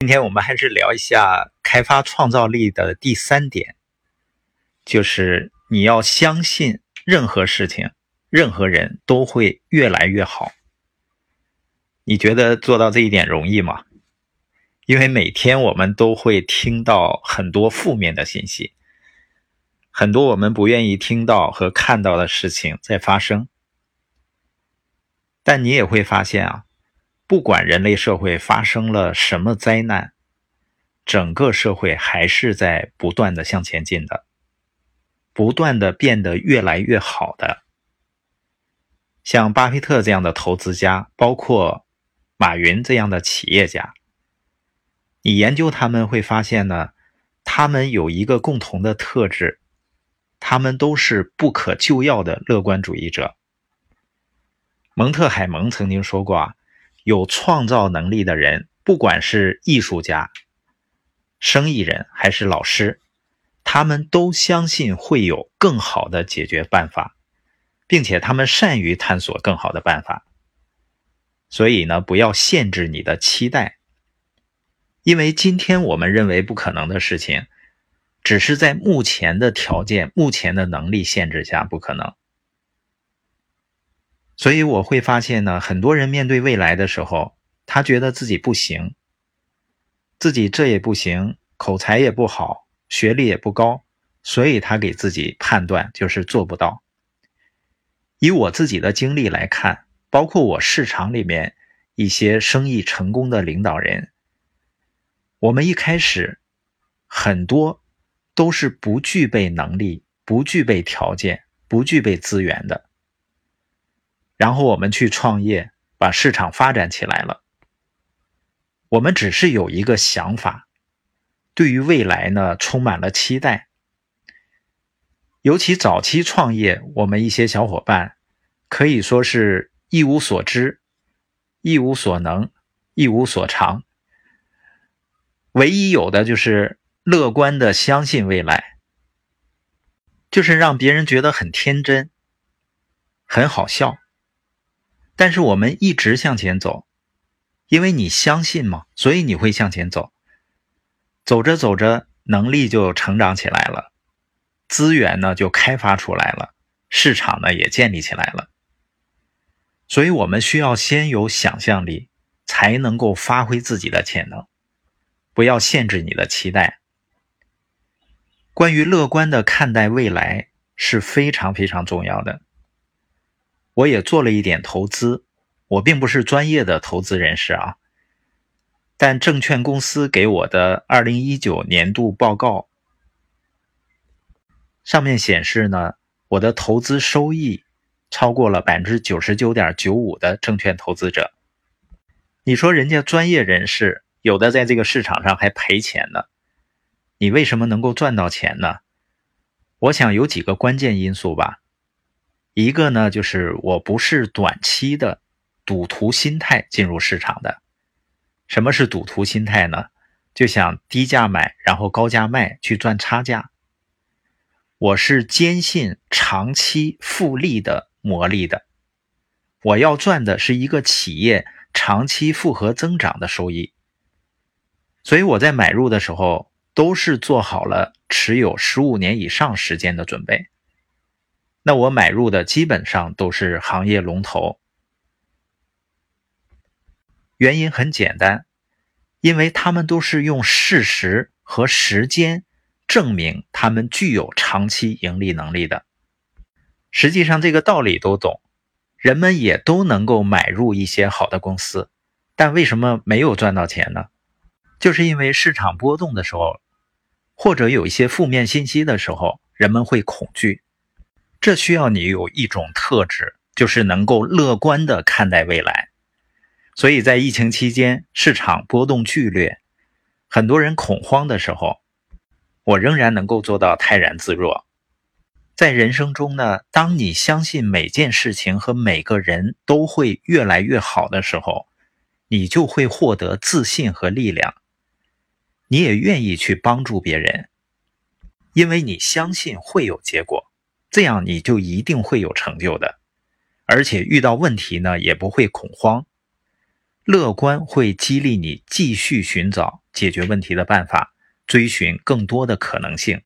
今天我们还是聊一下开发创造力的第三点，就是你要相信任何事情、任何人都会越来越好。你觉得做到这一点容易吗？因为每天我们都会听到很多负面的信息，很多我们不愿意听到和看到的事情在发生。但你也会发现啊。不管人类社会发生了什么灾难，整个社会还是在不断的向前进的，不断的变得越来越好的。像巴菲特这样的投资家，包括马云这样的企业家，你研究他们会发现呢，他们有一个共同的特质，他们都是不可救药的乐观主义者。蒙特海蒙曾经说过啊。有创造能力的人，不管是艺术家、生意人还是老师，他们都相信会有更好的解决办法，并且他们善于探索更好的办法。所以呢，不要限制你的期待，因为今天我们认为不可能的事情，只是在目前的条件、目前的能力限制下不可能。所以我会发现呢，很多人面对未来的时候，他觉得自己不行，自己这也不行，口才也不好，学历也不高，所以他给自己判断就是做不到。以我自己的经历来看，包括我市场里面一些生意成功的领导人，我们一开始很多都是不具备能力、不具备条件、不具备资源的。然后我们去创业，把市场发展起来了。我们只是有一个想法，对于未来呢充满了期待。尤其早期创业，我们一些小伙伴可以说是一无所知、一无所能、一无所长，唯一有的就是乐观的相信未来，就是让别人觉得很天真、很好笑。但是我们一直向前走，因为你相信嘛，所以你会向前走。走着走着，能力就成长起来了，资源呢就开发出来了，市场呢也建立起来了。所以我们需要先有想象力，才能够发挥自己的潜能。不要限制你的期待。关于乐观的看待未来是非常非常重要的。我也做了一点投资，我并不是专业的投资人士啊，但证券公司给我的二零一九年度报告上面显示呢，我的投资收益超过了百分之九十九点九五的证券投资者。你说人家专业人士有的在这个市场上还赔钱呢，你为什么能够赚到钱呢？我想有几个关键因素吧。一个呢，就是我不是短期的赌徒心态进入市场的。什么是赌徒心态呢？就想低价买，然后高价卖，去赚差价。我是坚信长期复利的魔力的。我要赚的是一个企业长期复合增长的收益。所以我在买入的时候，都是做好了持有十五年以上时间的准备。那我买入的基本上都是行业龙头，原因很简单，因为他们都是用事实和时间证明他们具有长期盈利能力的。实际上这个道理都懂，人们也都能够买入一些好的公司，但为什么没有赚到钱呢？就是因为市场波动的时候，或者有一些负面信息的时候，人们会恐惧。这需要你有一种特质，就是能够乐观的看待未来。所以在疫情期间，市场波动剧烈，很多人恐慌的时候，我仍然能够做到泰然自若。在人生中呢，当你相信每件事情和每个人都会越来越好的时候，你就会获得自信和力量。你也愿意去帮助别人，因为你相信会有结果。这样你就一定会有成就的，而且遇到问题呢也不会恐慌。乐观会激励你继续寻找解决问题的办法，追寻更多的可能性。